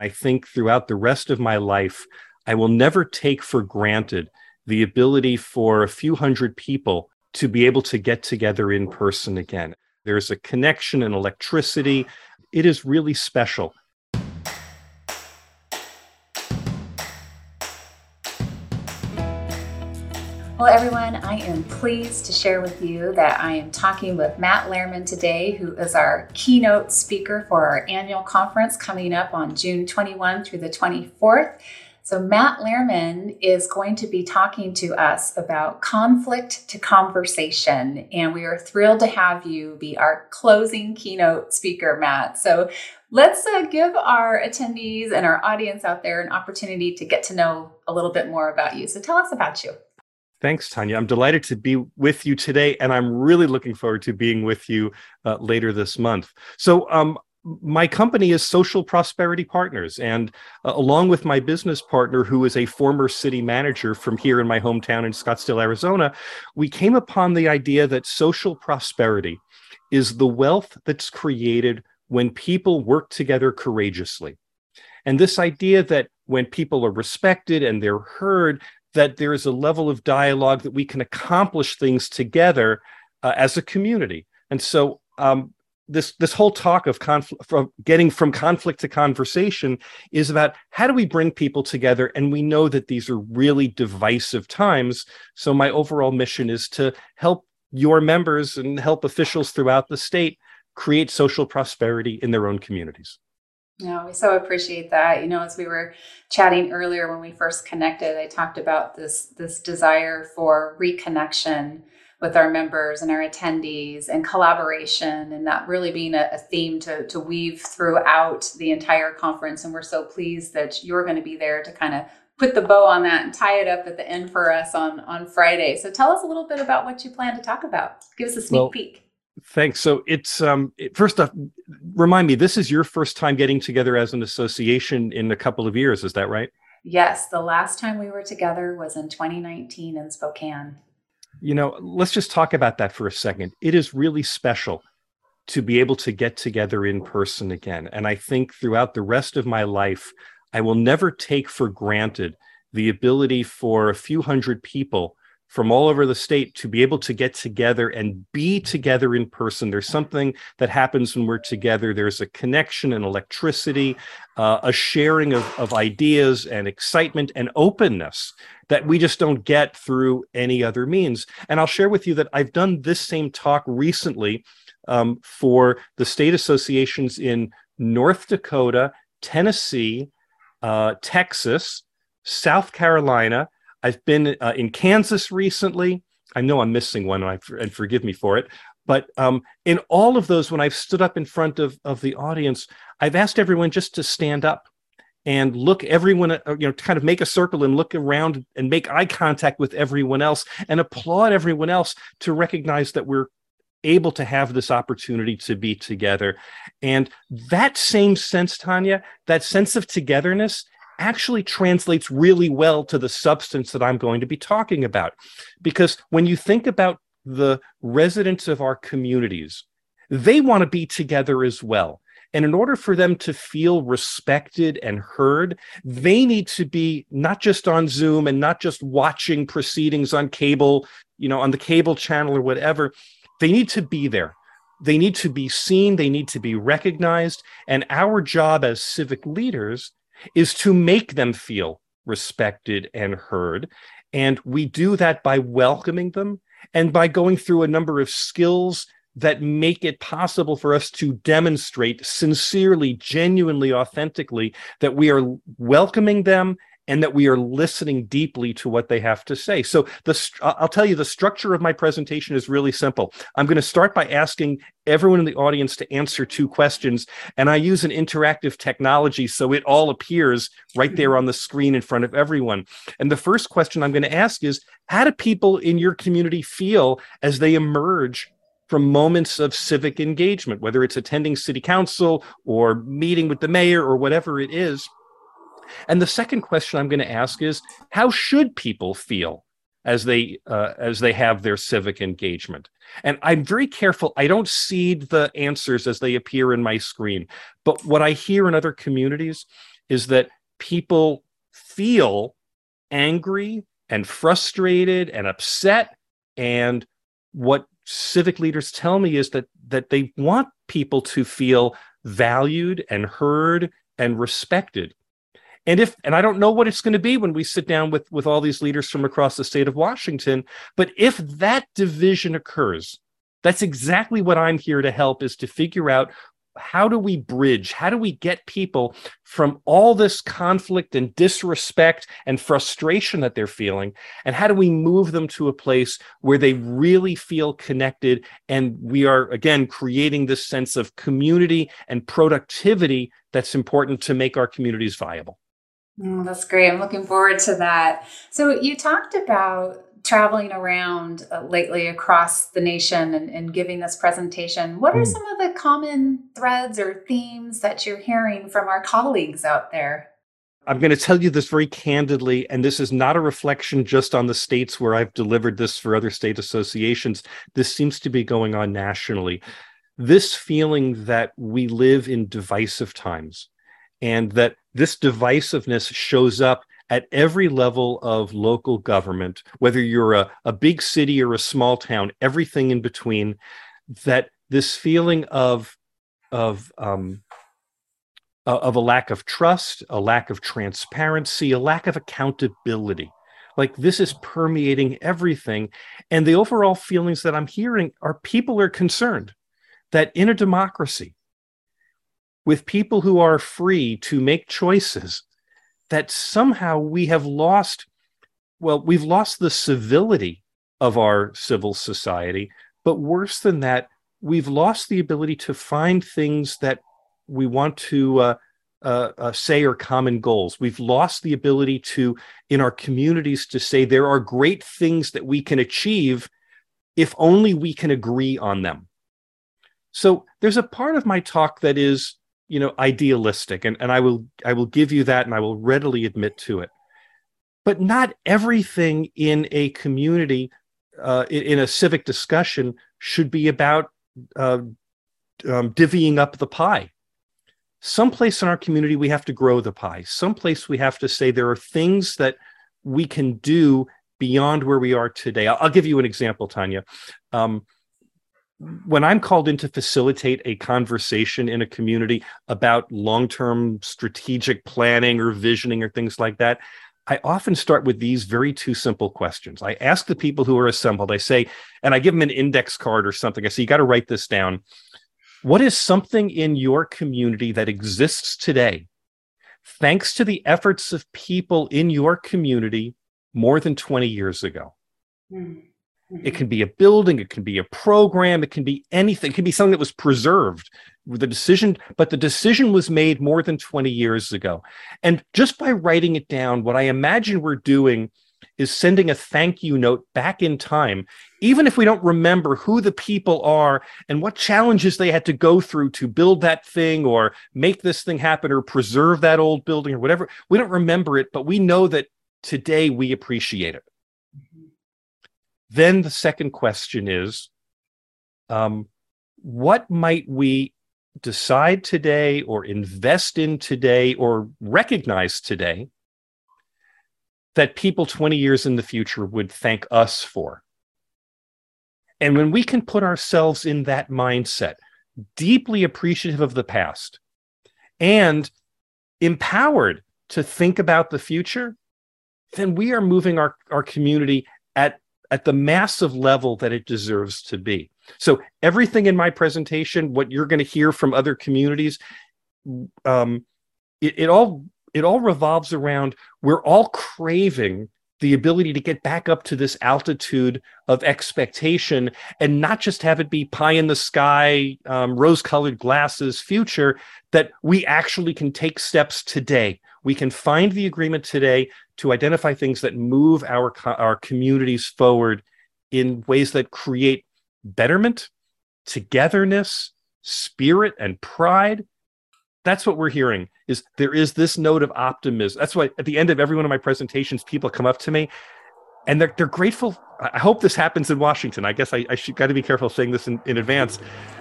I think throughout the rest of my life, I will never take for granted the ability for a few hundred people to be able to get together in person again. There's a connection and electricity. It is really special. Well, everyone, I am pleased to share with you that I am talking with Matt Lehrman today, who is our keynote speaker for our annual conference coming up on June 21 through the 24th. So, Matt Lehrman is going to be talking to us about conflict to conversation, and we are thrilled to have you be our closing keynote speaker, Matt. So, let's uh, give our attendees and our audience out there an opportunity to get to know a little bit more about you. So, tell us about you. Thanks, Tonia. I'm delighted to be with you today, and I'm really looking forward to being with you uh, later this month. So, um, my company is Social Prosperity Partners, and uh, along with my business partner, who is a former city manager from here in my hometown in Scottsdale, Arizona, we came upon the idea that social prosperity is the wealth that's created when people work together courageously. And this idea that when people are respected and they're heard, that there is a level of dialogue that we can accomplish things together uh, as a community. And so um, this this whole talk of conflict from getting from conflict to conversation is about how do we bring people together and we know that these are really divisive times so my overall mission is to help your members and help officials throughout the state create social prosperity in their own communities no, we so appreciate that. You know, as we were chatting earlier when we first connected, I talked about this this desire for reconnection with our members and our attendees and collaboration and that really being a, a, theme to, to weave throughout the entire conference. And we're so pleased that you're going to be there to kind of put the bow on that and tie it up at the end for us on, on Friday. So tell us a little bit about what you plan to talk about. Give us a sneak well, peek. Thanks. So it's um first off, remind me, this is your first time getting together as an association in a couple of years. Is that right? Yes, the last time we were together was in 2019 in Spokane. You know, let's just talk about that for a second. It is really special to be able to get together in person again. And I think throughout the rest of my life, I will never take for granted the ability for a few hundred people from all over the state to be able to get together and be together in person. There's something that happens when we're together. There's a connection and electricity, uh, a sharing of, of ideas and excitement and openness that we just don't get through any other means. And I'll share with you that I've done this same talk recently um, for the state associations in North Dakota, Tennessee, uh, Texas, South Carolina, I've been uh, in Kansas recently. I know I'm missing one, and, forgive me for it. But um, in all of those, when I've stood up in front of, of the audience, I've asked everyone just to stand up and look everyone, uh, you know, kind of make a circle and look around and make eye contact with everyone else and applaud everyone else to recognize that we're able to have this opportunity to be together. And that same sense, Tonia, that sense of togetherness actually translates really well to the substance that I'm going to be talking about. Because when you think about the residents of our communities, they want to be together as well. And in order for them to feel respected and heard, they need to be not just on Zoom and not just watching proceedings on cable, you know, on the cable channel or whatever. They need to be there. They need to be seen. They need to be recognized. And our job as civic leaders is to make them feel respected and heard. And we do that by welcoming them and by going through a number of skills that make it possible for us to demonstrate sincerely, genuinely, authentically that we are welcoming them and that we are listening deeply to what they have to say. So the I'll tell you the structure of my presentation is really simple. I'm going to start by asking everyone in the audience to answer two questions and I use an interactive technology so it all appears right there on the screen in front of everyone. And the first question I'm going to ask is how do people in your community feel as they emerge from moments of civic engagement, whether it's attending city council or meeting with the mayor or whatever it is. And the second question I'm going to ask is how should people feel as they uh, as they have their civic engagement? And I'm very careful. I don't seed the answers as they appear in my screen. But what I hear in other communities is that people feel angry and frustrated and upset and what civic leaders tell me is that that they want people to feel valued and heard and respected and if and i don't know what it's going to be when we sit down with with all these leaders from across the state of washington but if that division occurs that's exactly what i'm here to help is to figure out how do we bridge how do we get people from all this conflict and disrespect and frustration that they're feeling and how do we move them to a place where they really feel connected and we are again creating this sense of community and productivity that's important to make our communities viable oh, that's great i'm looking forward to that so you talked about traveling around uh, lately across the nation and, and, giving this presentation, what are mm. some of the common threads or themes that you're hearing from our colleagues out there? I'm going to tell you this very candidly, and this is not a reflection just on the states where I've delivered this for other state associations. This seems to be going on nationally. This feeling that we live in divisive times and that this divisiveness shows up at every level of local government, whether you're a, a big city or a small town, everything in between, that this feeling of of um, of a lack of trust, a lack of transparency, a lack of accountability. Like this is permeating everything. And the overall feelings that I'm hearing are people are concerned that in a democracy, with people who are free to make choices, that somehow we have lost well we've lost the civility of our civil society but worse than that we've lost the ability to find things that we want to uh, uh, uh, say are common goals. We've lost the ability to, in our communities, to say there are great things that we can achieve if only we can agree on them. So there's a part of my talk that is you know idealistic and, and i will i will give you that and i will readily admit to it. But not everything in a community uh, in, a civic discussion should be about uh, um, divvying up the pie. Someplace in our community we have to grow the pie. Someplace we have to say there are things that we can do beyond where we are today. I'll, I'll give you an example tonia. Um, when I'm called in to facilitate a conversation in a community about long term strategic planning or visioning or things like that, I often start with these very two simple questions. I ask the people who are assembled, I say, and I give them an index card or something. I say, you got to write this down. What is something in your community that exists today, thanks to the efforts of people in your community more than 20 years ago? Mm. Mm-hmm. It can be a building, it can be a program, it can be anything. It can be something that was preserved. With the decision, but the decision was made more than 20 years ago. And just by writing it down, what I imagine we're doing is sending a thank you note back in time, even if we don't remember who the people are and what challenges they had to go through to build that thing or make this thing happen or preserve that old building or whatever. We don't remember it, but we know that today we appreciate it. Then the second question is um, what might we decide today or invest in today or recognize today that people 20 years in the future would thank us for? And when we can put ourselves in that mindset, deeply appreciative of the past and empowered to think about the future, then we are moving our, our community at at the massive level that it deserves to be. So everything in my presentation, what you're going to hear from other communities, um, it, it all it all revolves around we're all craving the ability to get back up to this altitude of expectation and not just have it be pie in the sky, um, rose colored glasses future, that we actually can take steps today. We can find the agreement today to identify things that move our, our communities forward in ways that create betterment, togetherness, spirit, and pride. That's what we're hearing is there is this note of optimism. That's why at the end of every one of my presentations people come up to me and they're, they're grateful. I hope this happens in washington. I guess i, I should got to be careful saying this in, in advance.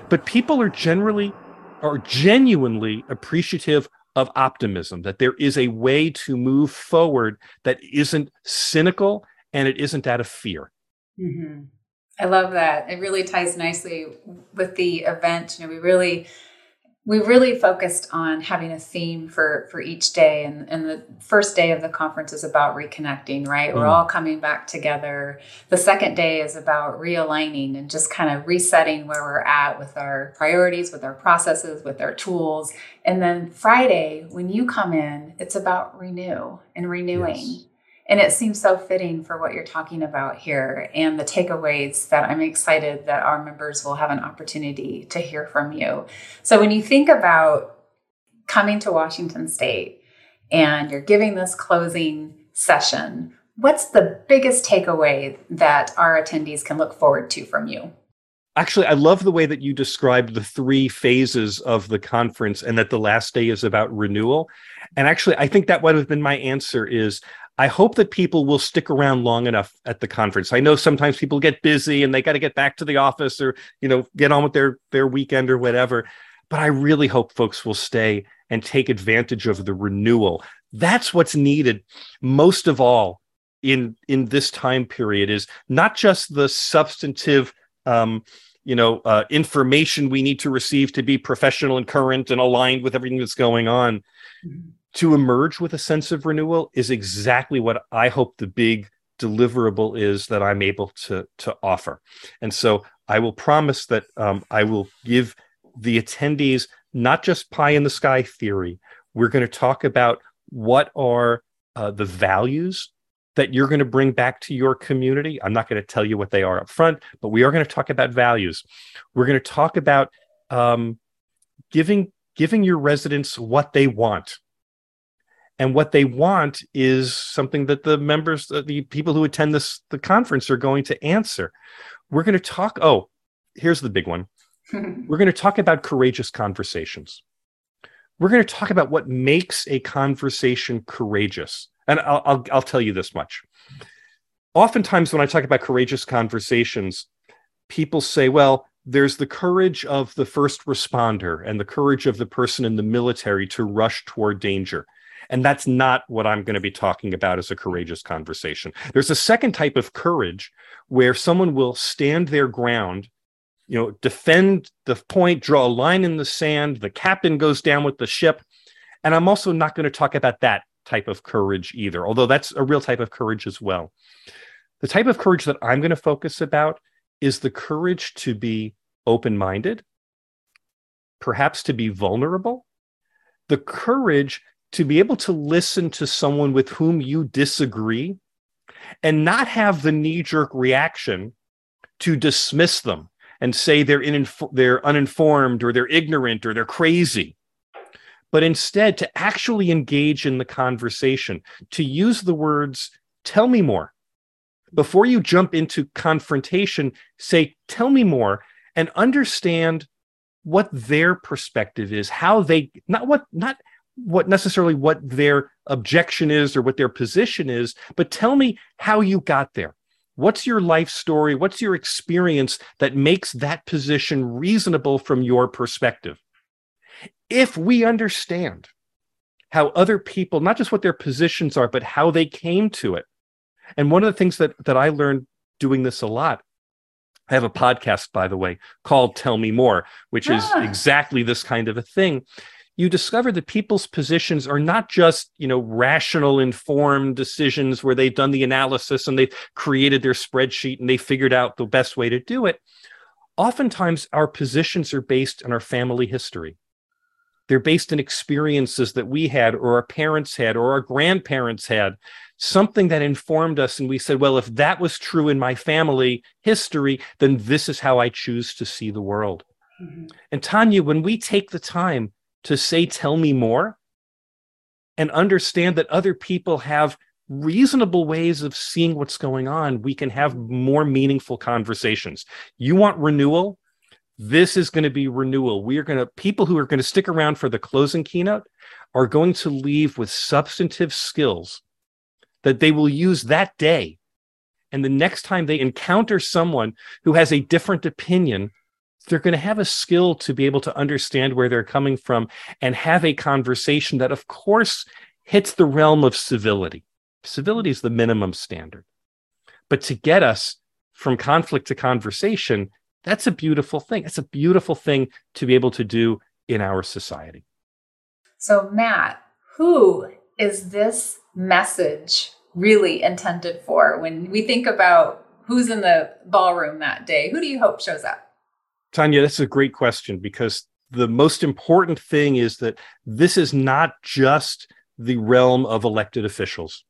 But people are generally are genuinely appreciative of optimism, that there is a way to move forward that isn't cynical and it isn't out of fear. Mm-hmm. I love that. It really ties nicely with the event. You know, we really we really focused on having a theme for for each day. And, and the first day of the conference is about reconnecting right? Mm. we're all coming back together. The second day is about realigning and just kind of resetting where we're at with our priorities with our processes with our tools. And then friday when you come in it's about renew and renewing. Yes. And it seems so fitting for what you're talking about here and the takeaways that I'm excited that our members will have an opportunity to hear from you. So, when you think about coming to Washington State and you're giving this closing session, what's the biggest takeaway that our attendees can look forward to from you? Actually, I love the way that you described the three phases of the conference and that the last day is about renewal. And actually, I think that would have been my answer is I hope that people will stick around long enough at the conference. I know sometimes people get busy and they got to get back to the office or, you know, get on with their their weekend or whatever. But I really hope folks will stay and take advantage of the renewal. That's what's needed most of all in in this time period is not just the substantive um, you know uh, information we need to receive to be professional and current and aligned with everything that's going on mm-hmm to emerge with a sense of renewal is exactly what I hope the big deliverable is that I'm able to to offer. And so I will promise that um, I will give the attendees not just pie in the sky theory. We're going to talk about what are uh, the values that you're going to bring back to your community. I'm not going to tell you what they are up front, but we are going to talk about values. We're going to talk about um, giving giving your residents what they want and what they want is something that the members uh, the people who attend this the conference are going to answer. We're going to talk oh here's the big one. We're going to talk about courageous conversations. We're going to talk about what makes a conversation courageous. And I'll, I'll, I'll tell you this much. Oftentimes when i talk about courageous conversations people say well there's the courage of the first responder and the courage of the person in the military to rush toward danger and that's not what I'm going to be talking about as a courageous conversation. There's a second type of courage where someone will stand their ground, you know, defend the point, draw a line in the sand, the captain goes down with the ship. And I'm also not going to talk about that type of courage either, although that's a real type of courage as well. The type of courage that I'm going to focus about is the courage to be open minded, perhaps to be vulnerable, the courage to be able to listen to someone with whom you disagree and not have the knee jerk reaction to dismiss them and say they're, they're uninformed or they're ignorant or they're crazy, but instead to actually engage in the conversation, to use the words, tell me more. Before you jump into confrontation, say, tell me more and understand what their perspective is, how they, not what, not what necessarily what their objection is or what their position is, but tell me how you got there. What's your life story? What's your experience that makes that position reasonable from your perspective? If we understand how other people, not just what their positions are, but how they came to it. And one of the things that, that I learned doing this a lot, I have a podcast, by the way, called Tell Me More, which is ah. exactly this kind of a thing you discover that people's positions are not just you know rational informed decisions where they've done the analysis and they've created their spreadsheet and they figured out the best way to do it. Oftentimes our positions are based on our family history. They're based in experiences that we had or our parents had or our grandparents had something that informed us. And we said well if that was true in my family history then this is how i choose to see the world. Mm-hmm. and tonia when we take the time to say, tell me more, and understand that other people have reasonable ways of seeing what's going on, we can have more meaningful conversations. You want renewal? This is going to be renewal. We are going to, people who are going to stick around for the closing keynote are going to leave with substantive skills that they will use that day. And the next time they encounter someone who has a different opinion, they're going to have a skill to be able to understand where they're coming from and have a conversation that, of course, hits the realm of civility. Civility is the minimum standard. But to get us from conflict to conversation, that's a beautiful thing. It's a beautiful thing to be able to do in our society. So, Matt, who is this message really intended for when we think about who's in the ballroom that day? Who do you hope shows up? Tonia, that's a great question because the most important thing is that this is not just the realm of elected officials.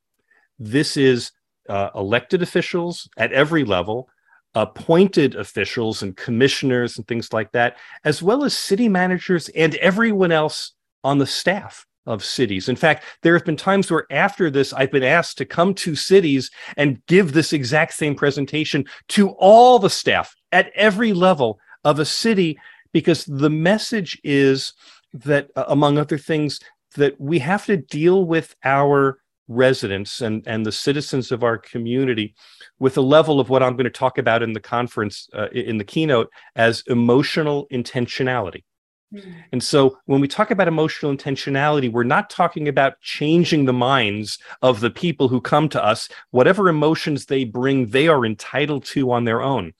This is uh, elected officials at every level, appointed officials and commissioners and things like that, as well as city managers and everyone else on the staff of cities. In fact, there have been times where after this, I've been asked to come to cities and give this exact same presentation to all the staff at every level of a city because the message is that, uh, among other things, that we have to deal with our residents and, and the citizens of our community with a level of what I'm going to talk about in the conference, uh, in the keynote, as emotional intentionality. Mm-hmm. And so when we talk about emotional intentionality, we're not talking about changing the minds of the people who come to us. Whatever emotions they bring, they are entitled to on their own.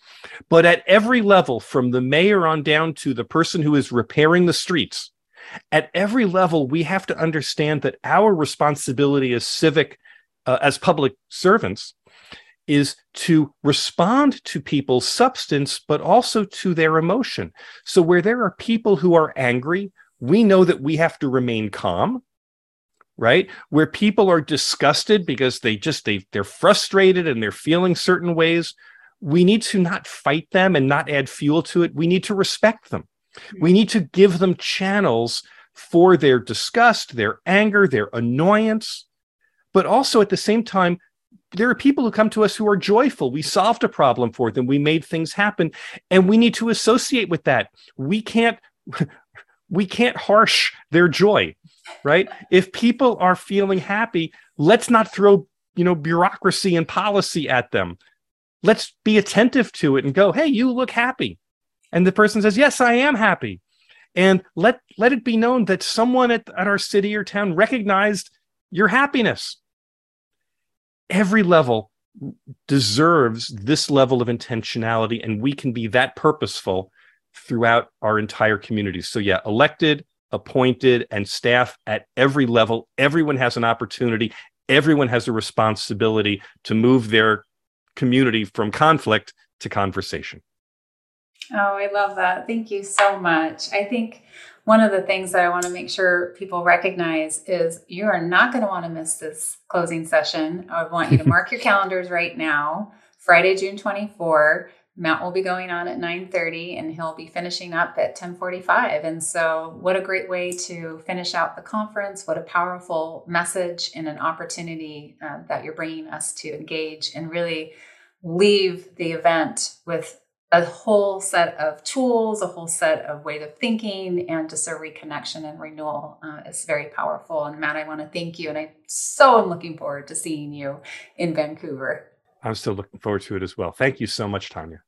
But at every level, from the mayor on down to the person who is repairing the streets, at every level, we have to understand that our responsibility as civic, uh, as public servants, is to respond to people's substance, but also to their emotion. So, where there are people who are angry, we know that we have to remain calm right? Where people are disgusted because they just they they're frustrated and they're feeling certain ways we need to not fight them and not add fuel to it. We need to respect them. Hmm. We need to give them channels for their disgust their anger their annoyance but also at the same time there are people who come to us who are joyful. We solved a problem for them. We made things happen, and we need to associate with that. We can't we can't harsh their joy, right? If people are feeling happy, let's not throw you know bureaucracy and policy at them. Let's be attentive to it and go, "Hey, you look happy," and the person says, "Yes, I am happy." And let let it be known that someone at, at our city or town recognized your happiness every level deserves this level of intentionality and we can be that purposeful throughout our entire communities so yeah elected appointed and staff at every level everyone has an opportunity everyone has a responsibility to move their community from conflict to conversation oh i love that thank you so much i think one of the things that I want to make sure people recognize is you are not going to want to miss this closing session. I want you to mark your calendars right now. Friday, June 24. Matt will be going on at 9:30 and he'll be finishing up at 10:45. And so what a great way to finish out the conference. What a powerful message and an opportunity uh, that you're bringing us to engage and really leave the event with a whole set of tools, a whole set of ways of thinking, and just a reconnection and renewal uh, is very powerful. And Matt, I want to thank you, and I so am looking forward to seeing you in Vancouver. I'm still looking forward to it as well. Thank you so much, Tonia.